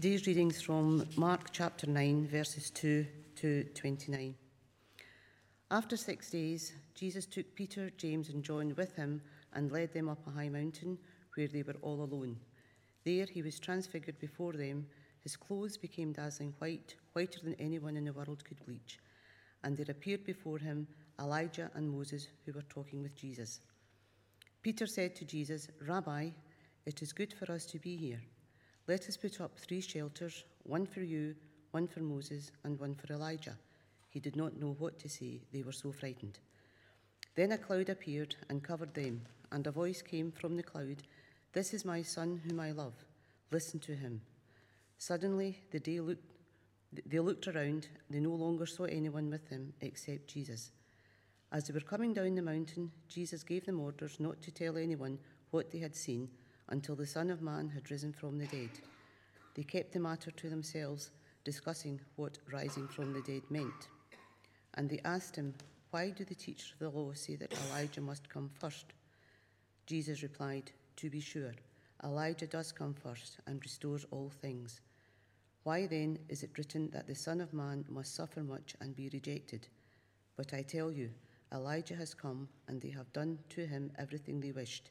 Today's readings from Mark chapter 9, verses 2 to 29. After six days, Jesus took Peter, James, and John with him and led them up a high mountain where they were all alone. There he was transfigured before them. His clothes became dazzling white, whiter than anyone in the world could bleach. And there appeared before him Elijah and Moses, who were talking with Jesus. Peter said to Jesus, Rabbi, it is good for us to be here. Let us put up three shelters one for you, one for Moses, and one for Elijah. He did not know what to say, they were so frightened. Then a cloud appeared and covered them, and a voice came from the cloud This is my son whom I love. Listen to him. Suddenly the day looked, they looked around. They no longer saw anyone with them except Jesus. As they were coming down the mountain, Jesus gave them orders not to tell anyone what they had seen until the Son of Man had risen from the dead. They kept the matter to themselves, discussing what rising from the dead meant. And they asked him, Why do the teachers of the law say that Elijah must come first? Jesus replied, To be sure, Elijah does come first and restores all things. Why then is it written that the Son of Man must suffer much and be rejected? But I tell you, Elijah has come, and they have done to him everything they wished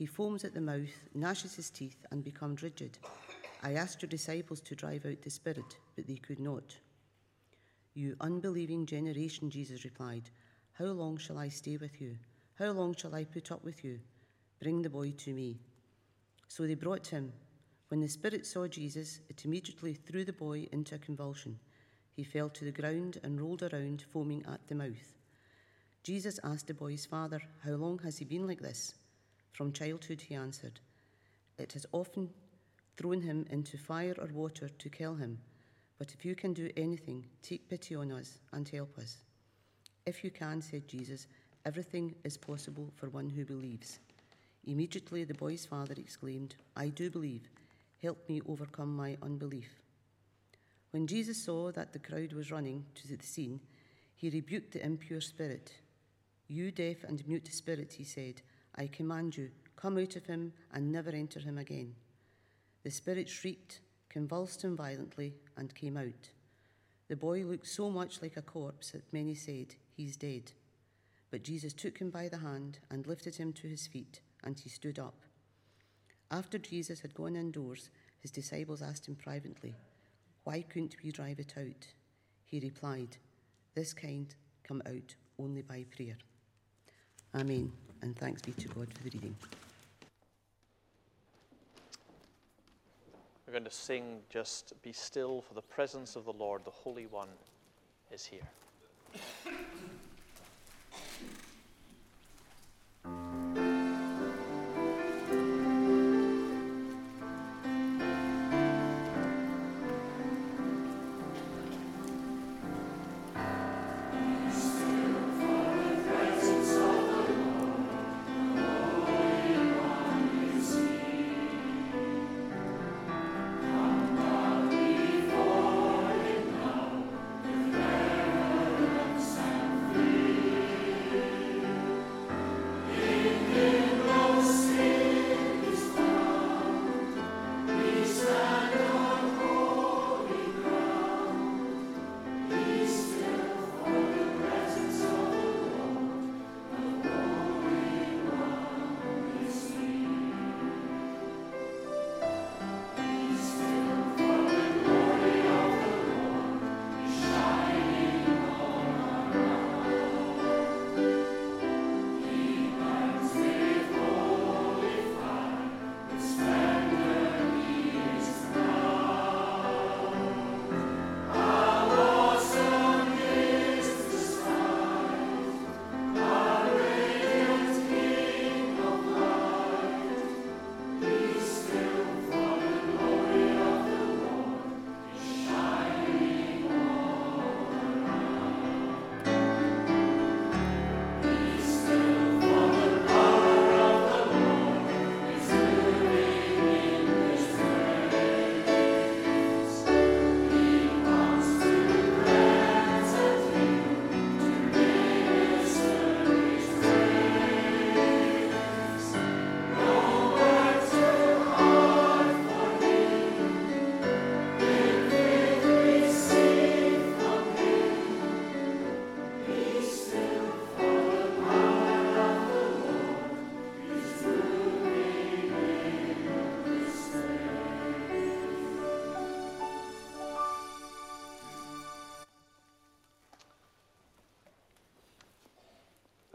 he foams at the mouth, gnashes his teeth, and becomes rigid. I asked your disciples to drive out the spirit, but they could not. You unbelieving generation, Jesus replied, How long shall I stay with you? How long shall I put up with you? Bring the boy to me. So they brought him. When the spirit saw Jesus, it immediately threw the boy into a convulsion. He fell to the ground and rolled around, foaming at the mouth. Jesus asked the boy's father, How long has he been like this? From childhood, he answered. It has often thrown him into fire or water to kill him. But if you can do anything, take pity on us and help us. If you can, said Jesus, everything is possible for one who believes. Immediately the boy's father exclaimed, I do believe. Help me overcome my unbelief. When Jesus saw that the crowd was running to the scene, he rebuked the impure spirit. You deaf and mute spirit, he said, I command you, come out of him and never enter him again. The spirit shrieked, convulsed him violently, and came out. The boy looked so much like a corpse that many said, He's dead. But Jesus took him by the hand and lifted him to his feet, and he stood up. After Jesus had gone indoors, his disciples asked him privately, Why couldn't we drive it out? He replied, This kind come out only by prayer. Amen and thanks be to God for the reading. We're going to sing just Be Still, for the presence of the Lord, the Holy One, is here.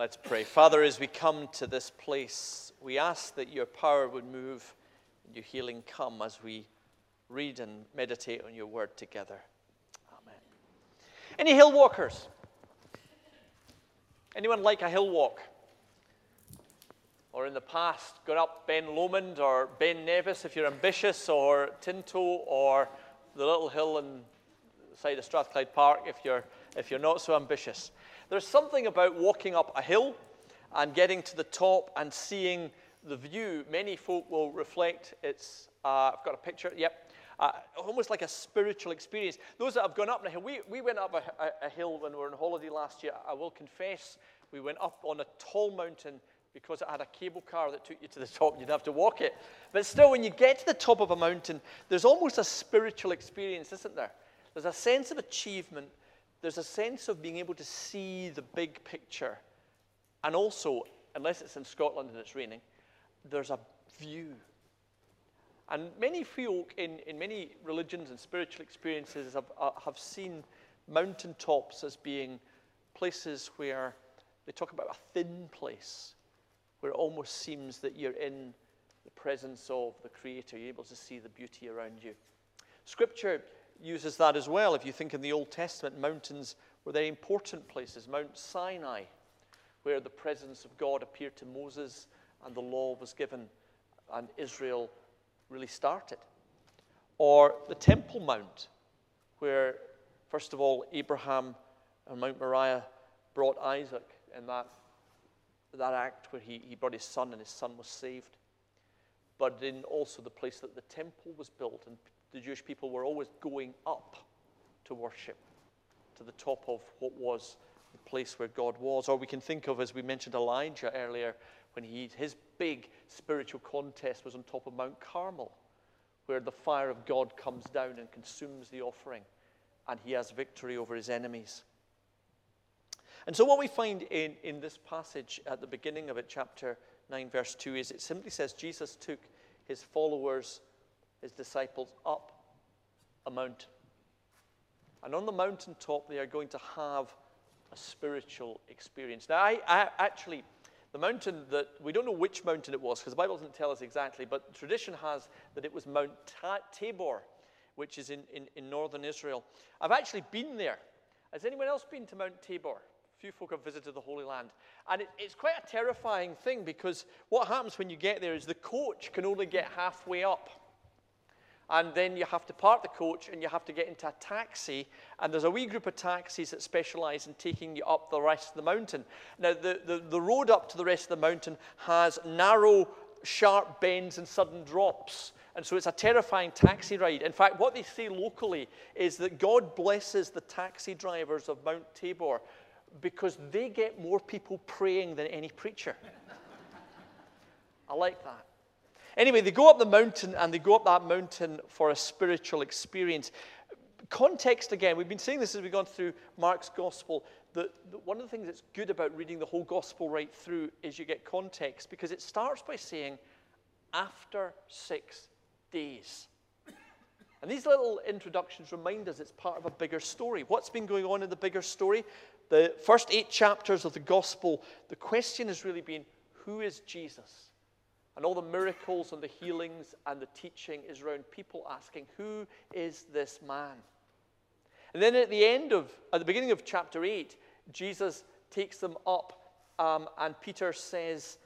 Let's pray. Father, as we come to this place, we ask that your power would move and your healing come as we read and meditate on your word together. Amen. Any hill walkers? Anyone like a hill walk? Or in the past, gone up Ben Lomond or Ben Nevis if you're ambitious, or Tinto or the little hill on the side of Strathclyde Park if you're, if you're not so ambitious. There's something about walking up a hill and getting to the top and seeing the view. Many folk will reflect it's, uh, I've got a picture, yep, uh, almost like a spiritual experience. Those that have gone up a hill, we, we went up a, a, a hill when we were on holiday last year. I will confess, we went up on a tall mountain because it had a cable car that took you to the top and you'd have to walk it. But still, when you get to the top of a mountain, there's almost a spiritual experience, isn't there? There's a sense of achievement there's a sense of being able to see the big picture. And also, unless it's in Scotland and it's raining, there's a view. And many folk in, in many religions and spiritual experiences have, uh, have seen mountaintops as being places where they talk about a thin place, where it almost seems that you're in the presence of the Creator. You're able to see the beauty around you. Scripture uses that as well. If you think in the Old Testament, mountains were very important places. Mount Sinai, where the presence of God appeared to Moses and the law was given, and Israel really started. Or the Temple Mount, where, first of all, Abraham and Mount Moriah brought Isaac in that, that act where he, he brought his son and his son was saved. But in also the place that the temple was built and the Jewish people were always going up to worship, to the top of what was the place where God was. Or we can think of, as we mentioned Elijah earlier, when he, his big spiritual contest was on top of Mount Carmel, where the fire of God comes down and consumes the offering, and he has victory over his enemies. And so, what we find in, in this passage at the beginning of it, chapter 9, verse 2, is it simply says Jesus took his followers his disciples up a mountain. And on the mountaintop, they are going to have a spiritual experience. Now, I, I actually, the mountain that, we don't know which mountain it was, because the Bible doesn't tell us exactly, but tradition has that it was Mount Tabor, which is in, in, in northern Israel. I've actually been there. Has anyone else been to Mount Tabor? Few folk have visited the Holy Land. And it, it's quite a terrifying thing because what happens when you get there is the coach can only get halfway up and then you have to park the coach and you have to get into a taxi. And there's a wee group of taxis that specialize in taking you up the rest of the mountain. Now, the, the, the road up to the rest of the mountain has narrow, sharp bends and sudden drops. And so it's a terrifying taxi ride. In fact, what they say locally is that God blesses the taxi drivers of Mount Tabor because they get more people praying than any preacher. I like that. Anyway, they go up the mountain and they go up that mountain for a spiritual experience. Context again, we've been saying this as we've gone through Mark's gospel. That one of the things that's good about reading the whole gospel right through is you get context because it starts by saying, after six days. And these little introductions remind us it's part of a bigger story. What's been going on in the bigger story? The first eight chapters of the gospel, the question has really been who is Jesus? And all the miracles and the healings and the teaching is around people asking, Who is this man? And then at the end of, at the beginning of chapter 8, Jesus takes them up, um, and Peter says,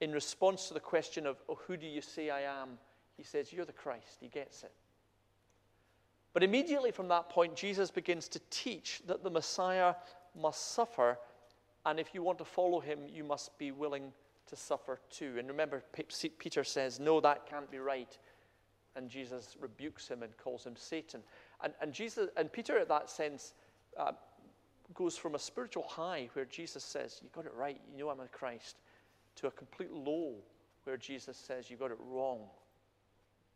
in response to the question of, oh, Who do you say I am? He says, You're the Christ. He gets it. But immediately from that point, Jesus begins to teach that the Messiah must suffer, and if you want to follow him, you must be willing to suffer too. And remember, Peter says, No, that can't be right. And Jesus rebukes him and calls him Satan. And, and, Jesus, and Peter, at that sense, uh, goes from a spiritual high where Jesus says, You got it right, you know I'm a Christ, to a complete low where Jesus says, You got it wrong.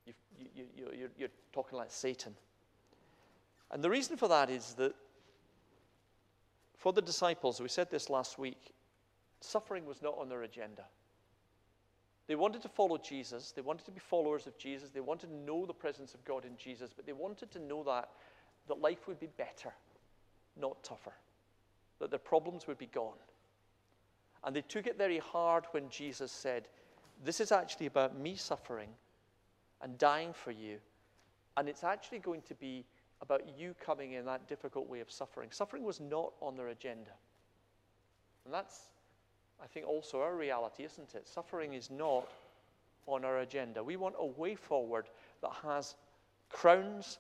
You, you, you, you're, you're talking like Satan. And the reason for that is that for the disciples, we said this last week, Suffering was not on their agenda. They wanted to follow Jesus. They wanted to be followers of Jesus. They wanted to know the presence of God in Jesus, but they wanted to know that, that life would be better, not tougher, that their problems would be gone. And they took it very hard when Jesus said, This is actually about me suffering and dying for you. And it's actually going to be about you coming in that difficult way of suffering. Suffering was not on their agenda. And that's, I think, also our reality, isn't it? Suffering is not on our agenda. We want a way forward that has crowns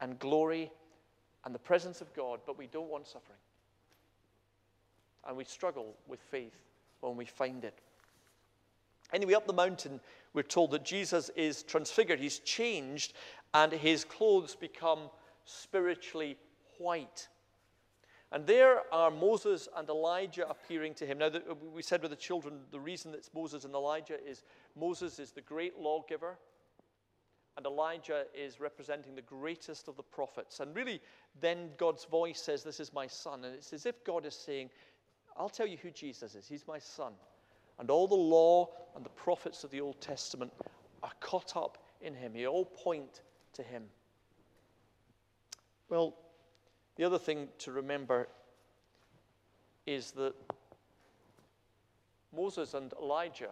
and glory and the presence of God, but we don't want suffering. And we struggle with faith when we find it. Anyway, up the mountain, we're told that Jesus is transfigured, he's changed, and his clothes become spiritually white. And there are Moses and Elijah appearing to him. Now, we said with the children, the reason it's Moses and Elijah is Moses is the great lawgiver, and Elijah is representing the greatest of the prophets. And really, then God's voice says, This is my son. And it's as if God is saying, I'll tell you who Jesus is. He's my son. And all the law and the prophets of the Old Testament are caught up in him. They all point to him. Well, the other thing to remember is that Moses and Elijah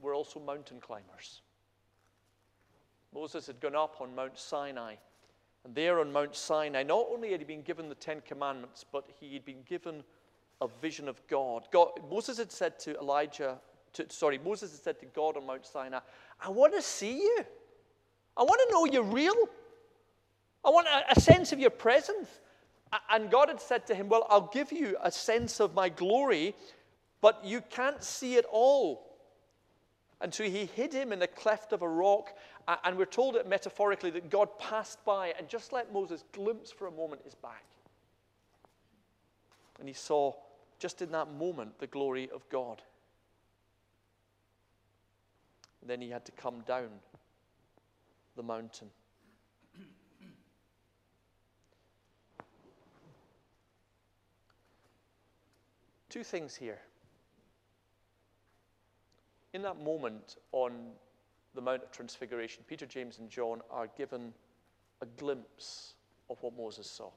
were also mountain climbers. Moses had gone up on Mount Sinai. And there on Mount Sinai, not only had he been given the Ten Commandments, but he had been given a vision of God. God Moses had said to Elijah, to, sorry, Moses had said to God on Mount Sinai, I want to see you. I want to know you're real. I want a, a sense of your presence. And God had said to him, Well, I'll give you a sense of my glory, but you can't see it all. And so he hid him in the cleft of a rock. And we're told it metaphorically that God passed by and just let Moses glimpse for a moment his back. And he saw, just in that moment, the glory of God. And then he had to come down the mountain. Two things here. In that moment on the Mount of Transfiguration, Peter, James, and John are given a glimpse of what Moses saw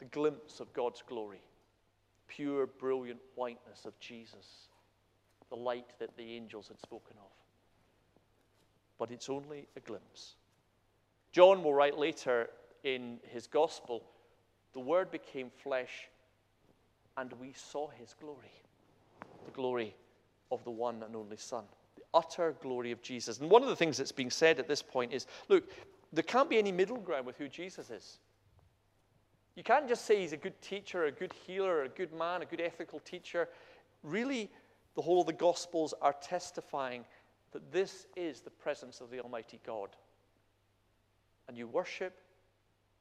the glimpse of God's glory, pure, brilliant whiteness of Jesus, the light that the angels had spoken of. But it's only a glimpse. John will write later in his gospel the Word became flesh and we saw his glory, the glory of the one and only Son, the utter glory of Jesus. And one of the things that's being said at this point is look, there can't be any middle ground with who Jesus is. You can't just say he's a good teacher, a good healer, a good man, a good ethical teacher. Really, the whole of the Gospels are testifying that this is the presence of the Almighty God. And you worship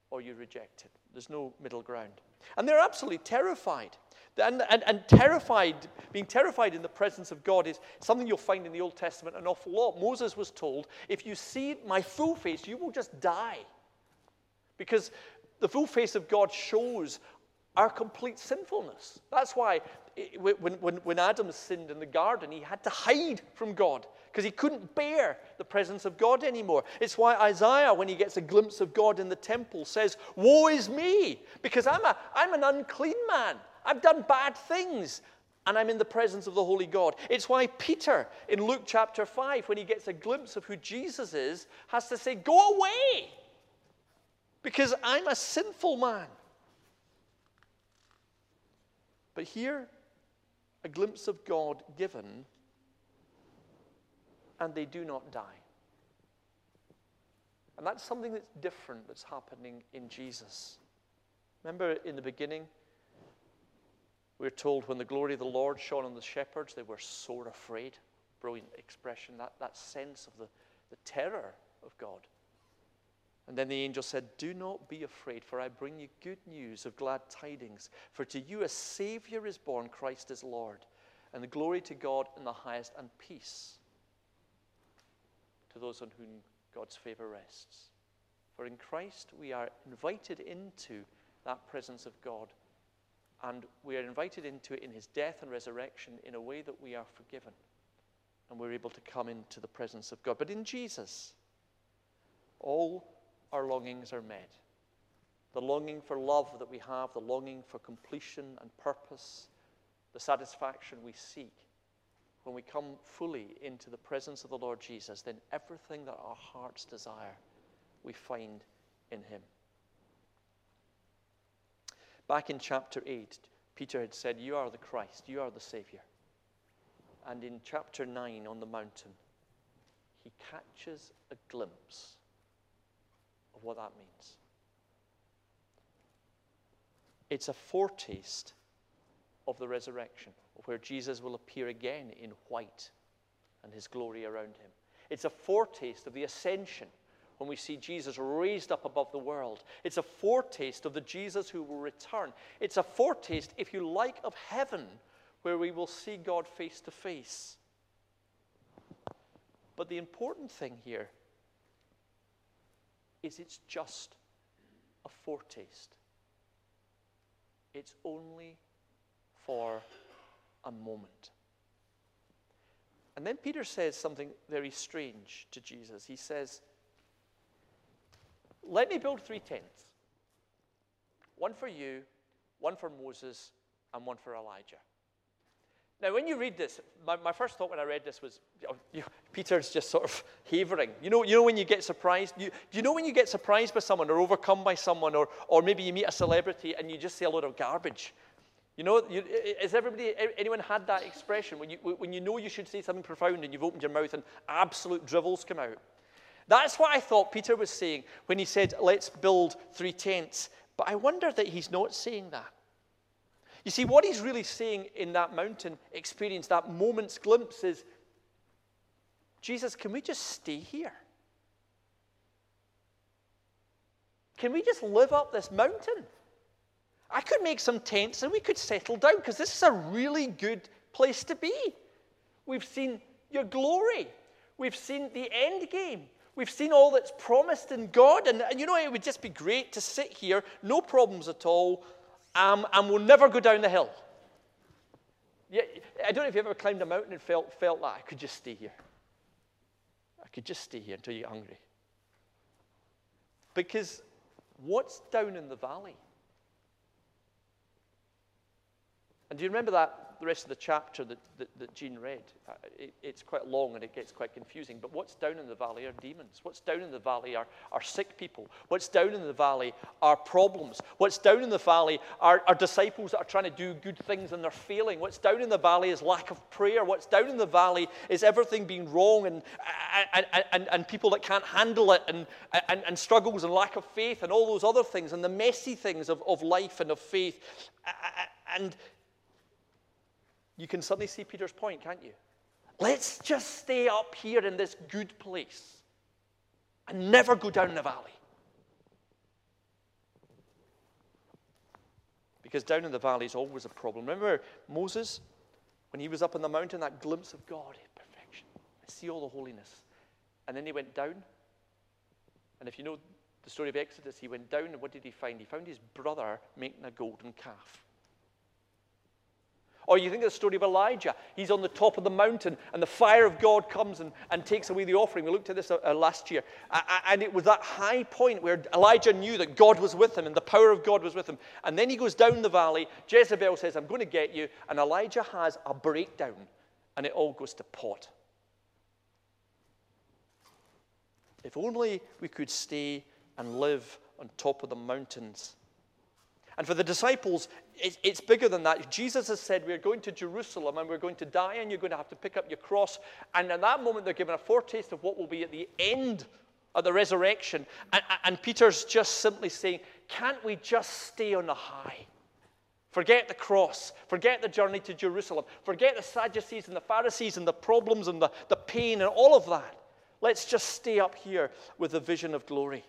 or you reject it. There's no middle ground. And they're absolutely terrified. And, and, and, terrified, being terrified in the presence of God is something you'll find in the Old Testament an awful lot. Moses was told, if you see my full face, you will just die. Because the full face of God shows our complete sinfulness. That's why when, when, when Adam sinned in the garden, he had to hide from God because he couldn't bear the presence of God anymore. It's why Isaiah, when he gets a glimpse of God in the temple, says, Woe is me, because I'm, a, I'm an unclean man. I've done bad things, and I'm in the presence of the Holy God. It's why Peter, in Luke chapter 5, when he gets a glimpse of who Jesus is, has to say, Go away, because I'm a sinful man. But here, a glimpse of God given and they do not die. And that's something that's different that's happening in Jesus. Remember in the beginning, we are told when the glory of the Lord shone on the shepherds, they were sore afraid. Brilliant expression, that, that sense of the, the terror of God. And then the angel said, Do not be afraid, for I bring you good news of glad tidings. For to you a Savior is born, Christ is Lord. And the glory to God in the highest, and peace to those on whom God's favor rests. For in Christ we are invited into that presence of God, and we are invited into it in his death and resurrection in a way that we are forgiven, and we're able to come into the presence of God. But in Jesus, all our longings are met. The longing for love that we have, the longing for completion and purpose, the satisfaction we seek, when we come fully into the presence of the Lord Jesus, then everything that our hearts desire, we find in Him. Back in chapter 8, Peter had said, You are the Christ, you are the Savior. And in chapter 9 on the mountain, he catches a glimpse of what that means. It's a foretaste of the resurrection, where Jesus will appear again in white and his glory around him. It's a foretaste of the ascension when we see Jesus raised up above the world. It's a foretaste of the Jesus who will return. It's a foretaste, if you like, of heaven where we will see God face to face. But the important thing here is it's just a foretaste. It's only for a moment. And then Peter says something very strange to Jesus. He says, Let me build three tents one for you, one for Moses, and one for Elijah. Now, when you read this, my, my first thought when I read this was, you Peter's just sort of havering. You know, you know when you get surprised? You, do you know when you get surprised by someone or overcome by someone, or, or maybe you meet a celebrity and you just say a lot of garbage? You know, you, has everybody, anyone had that expression when you, when you know you should say something profound and you've opened your mouth and absolute drivels come out? That's what I thought Peter was saying when he said, let's build three tents. But I wonder that he's not saying that. You see, what he's really saying in that mountain experience, that moment's glimpse, is Jesus, can we just stay here? Can we just live up this mountain? I could make some tents and we could settle down because this is a really good place to be. We've seen your glory, we've seen the end game. We've seen all that's promised in God, and, and you know, it would just be great to sit here, no problems at all, um, and we'll never go down the hill. Yeah, I don't know if you've ever climbed a mountain and felt, felt like I could just stay here. I could just stay here until you get hungry. Because what's down in the valley? And do you remember that the rest of the chapter that, that, that Jean read. Uh, it, it's quite long and it gets quite confusing. But what's down in the valley are demons. What's down in the valley are, are sick people. What's down in the valley are problems. What's down in the valley are, are disciples that are trying to do good things and they're failing. What's down in the valley is lack of prayer. What's down in the valley is everything being wrong and, and, and, and people that can't handle it and, and, and struggles and lack of faith and all those other things and the messy things of, of life and of faith. And you can suddenly see Peter's point, can't you? Let's just stay up here in this good place and never go down the valley. Because down in the valley is always a problem. Remember Moses, when he was up on the mountain, that glimpse of God, perfection. I see all the holiness. And then he went down. And if you know the story of Exodus, he went down, and what did he find? He found his brother making a golden calf. Or you think of the story of Elijah. He's on the top of the mountain, and the fire of God comes and, and takes away the offering. We looked at this uh, uh last year. Uh, and it was that high point where Elijah knew that God was with him and the power of God was with him. And then he goes down the valley. Jezebel says, I'm going to get you. And Elijah has a breakdown, and it all goes to pot. If only we could stay and live on top of the mountains and for the disciples, it's bigger than that. Jesus has said, We're going to Jerusalem and we're going to die, and you're going to have to pick up your cross. And at that moment, they're given a foretaste of what will be at the end of the resurrection. And, and Peter's just simply saying, Can't we just stay on the high? Forget the cross. Forget the journey to Jerusalem. Forget the Sadducees and the Pharisees and the problems and the, the pain and all of that. Let's just stay up here with the vision of glory.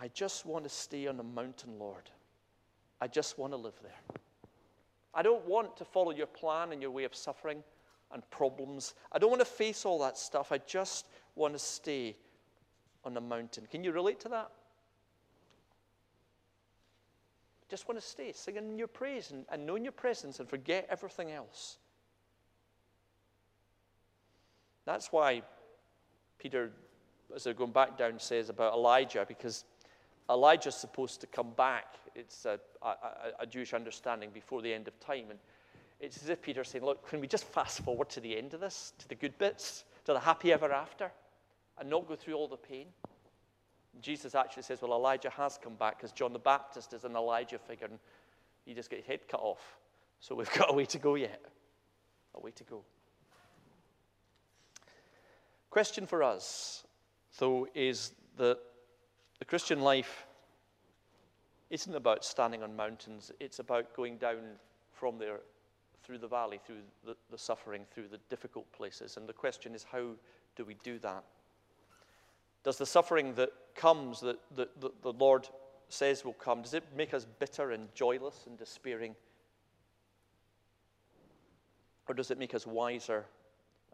I just want to stay on the mountain, Lord. I just want to live there. I don't want to follow your plan and your way of suffering and problems. I don't want to face all that stuff. I just want to stay on the mountain. Can you relate to that? Just want to stay, singing your praise and, and knowing your presence and forget everything else. That's why Peter, as they're going back down, says about Elijah, because Elijah's supposed to come back. It's a, a, a, Jewish understanding before the end of time. And it's as if Peter's saying, Look, can we just fast forward to the end of this, to the good bits, to the happy ever after, and not go through all the pain? Jesus actually says, Well, Elijah has come back because John the Baptist is an Elijah figure, and he just got his head cut off. So we've got a way to go yet. A way to go. Question for us, though, is that the Christian life isn't about standing on mountains, it's about going down from there through the valley, through the, the suffering, through the difficult places. And the question is, how do we do that? Does the suffering that comes, that, that, that the Lord says will come, does it make us bitter and joyless and despairing? Or does it make us wiser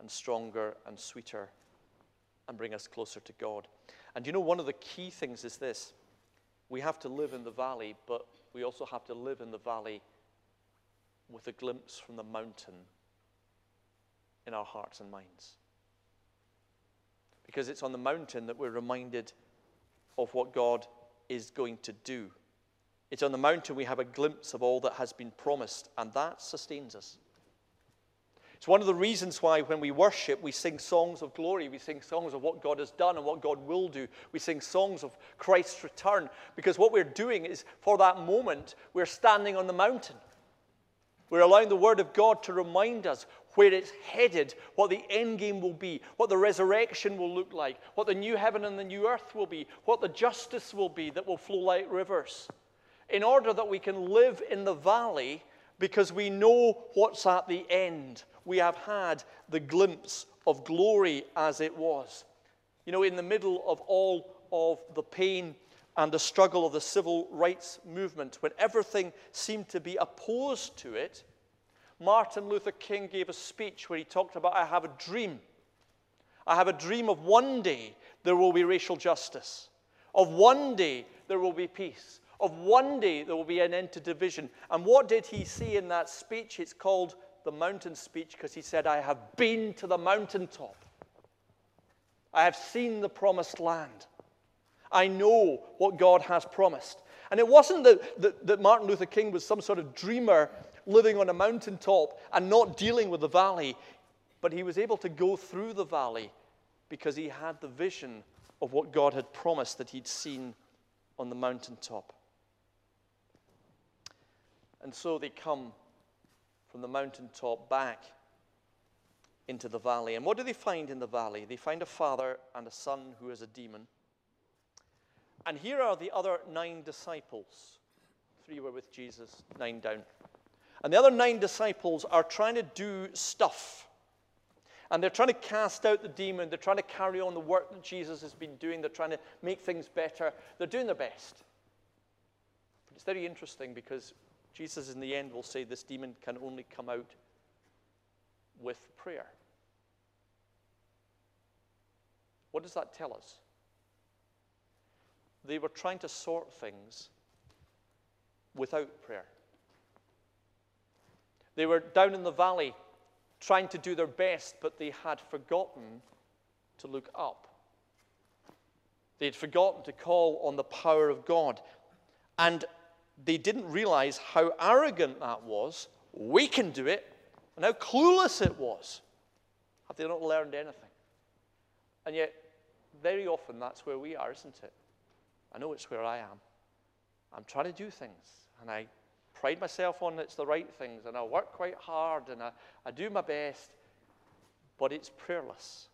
and stronger and sweeter and bring us closer to God? And you know, one of the key things is this we have to live in the valley, but we also have to live in the valley with a glimpse from the mountain in our hearts and minds. Because it's on the mountain that we're reminded of what God is going to do. It's on the mountain we have a glimpse of all that has been promised, and that sustains us. It's one of the reasons why, when we worship, we sing songs of glory. We sing songs of what God has done and what God will do. We sing songs of Christ's return because what we're doing is, for that moment, we're standing on the mountain. We're allowing the Word of God to remind us where it's headed, what the end game will be, what the resurrection will look like, what the new heaven and the new earth will be, what the justice will be that will flow like rivers, in order that we can live in the valley because we know what's at the end. We have had the glimpse of glory as it was. You know, in the middle of all of the pain and the struggle of the civil rights movement, when everything seemed to be opposed to it, Martin Luther King gave a speech where he talked about, I have a dream. I have a dream of one day there will be racial justice, of one day there will be peace, of one day there will be an end to division. And what did he say in that speech? It's called the mountain speech because he said, I have been to the mountaintop. I have seen the promised land. I know what God has promised. And it wasn't that, that, that, Martin Luther King was some sort of dreamer living on a mountaintop and not dealing with the valley, but he was able to go through the valley because he had the vision of what God had promised that he'd seen on the mountaintop. And so they come from the mountaintop back into the valley. And what do they find in the valley? They find a father and a son who is a demon. And here are the other nine disciples. Three were with Jesus, nine down. And the other nine disciples are trying to do stuff. And they're trying to cast out the demon. They're trying to carry on the work that Jesus has been doing. They're trying to make things better. They're doing their best. But it's very interesting because Jesus, in the end, will say this demon can only come out with prayer. What does that tell us? They were trying to sort things without prayer. They were down in the valley trying to do their best, but they had forgotten to look up. They had forgotten to call on the power of God. And they didn't realize how arrogant that was. We can do it, and how clueless it was. Have they not learned anything? And yet, very often that's where we are, isn't it? I know it's where I am. I'm trying to do things, and I pride myself on it's the right things, and I work quite hard, and I, I do my best, but it's prayerless.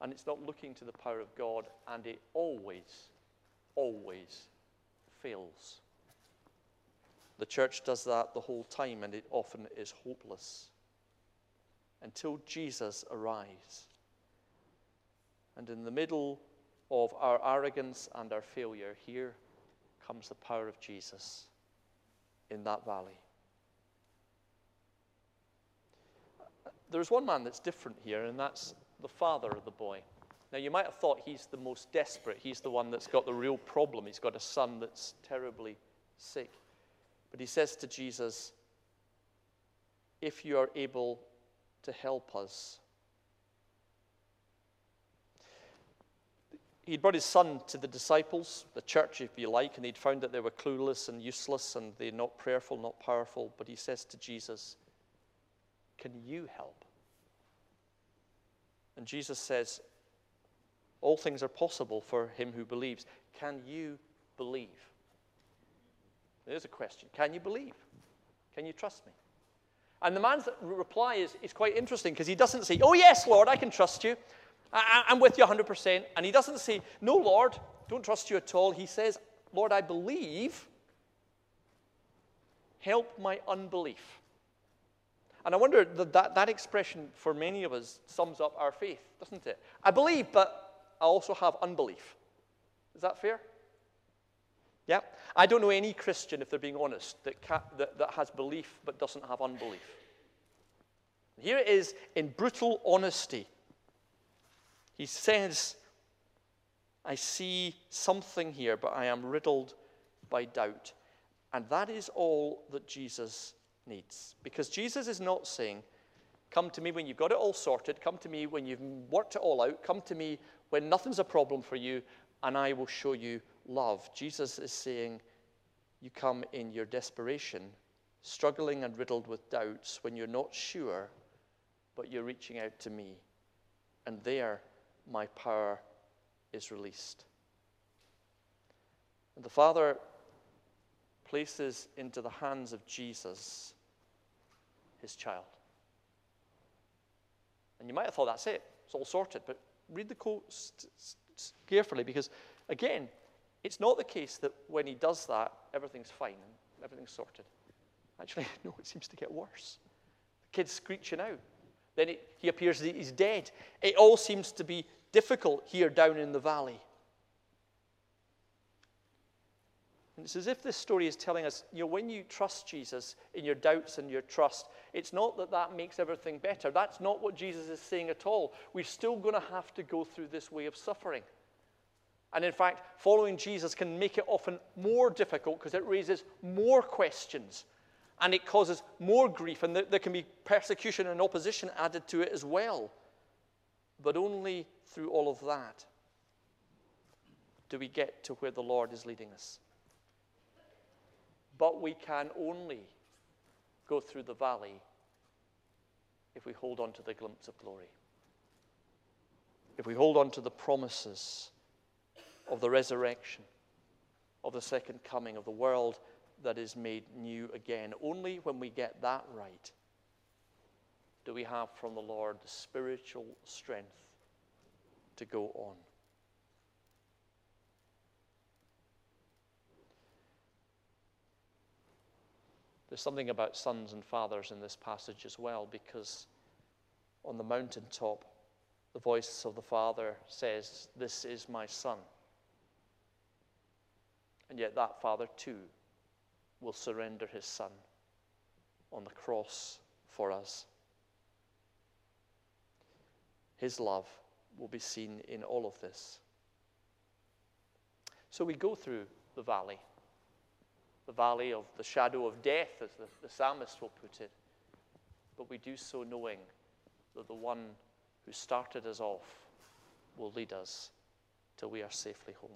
And it's not looking to the power of God, and it always, always fails. The church does that the whole time, and it often is hopeless until Jesus arrives. And in the middle of our arrogance and our failure, here comes the power of Jesus in that valley. There's one man that's different here, and that's the father of the boy. Now, you might have thought he's the most desperate. He's the one that's got the real problem. He's got a son that's terribly sick. But he says to Jesus, If you are able to help us. he'd brought his son to the disciples, the church, if you like, and he'd found that they were clueless and useless and they're not prayerful, not powerful. But he says to Jesus, Can you help? And Jesus says, All things are possible for him who believes. Can you believe? There's a question. Can you believe? Can you trust me? And the man's reply is, is quite interesting because he doesn't say, Oh, yes, Lord, I can trust you. I, I'm with you 100%. And he doesn't say, No, Lord, don't trust you at all. He says, Lord, I believe. Help my unbelief. And I wonder that, that that expression for many of us sums up our faith, doesn't it? I believe, but I also have unbelief. Is that fair? Yeah? I don't know any Christian, if they're being honest, that, that, that has belief but doesn't have unbelief. Here it is in brutal honesty. He says, I see something here, but I am riddled by doubt. And that is all that Jesus needs. Because Jesus is not saying, Come to me when you've got it all sorted. Come to me when you've worked it all out. Come to me when nothing's a problem for you, and I will show you love. Jesus is saying, You come in your desperation, struggling and riddled with doubts when you're not sure, but you're reaching out to me. And there, my power is released. And the Father places into the hands of Jesus his child. And you might have thought that's it, it's all sorted, but read the quote carefully because, again, it's not the case that when he does that, everything's fine and everything's sorted. Actually, no, it seems to get worse. The kid's screeching out. Then it, he appears that he's dead. It all seems to be difficult here down in the valley. And it's as if this story is telling us, you know, when you trust Jesus in your doubts and your trust, it's not that that makes everything better. That's not what Jesus is saying at all. We're still going to have to go through this way of suffering. And in fact, following Jesus can make it often more difficult because it raises more questions and it causes more grief, and there can be persecution and opposition added to it as well. But only through all of that do we get to where the Lord is leading us. But we can only go through the valley if we hold on to the glimpse of glory. If we hold on to the promises of the resurrection, of the second coming, of the world that is made new again. Only when we get that right do we have from the Lord the spiritual strength to go on. There's something about sons and fathers in this passage as well, because on the mountaintop, the voice of the Father says, This is my Son. And yet, that Father too will surrender his Son on the cross for us. His love will be seen in all of this. So we go through the valley, the valley of the shadow of death, as the, the psalmist will put it. But we do so knowing that the one who started us off will lead us till we are safely home.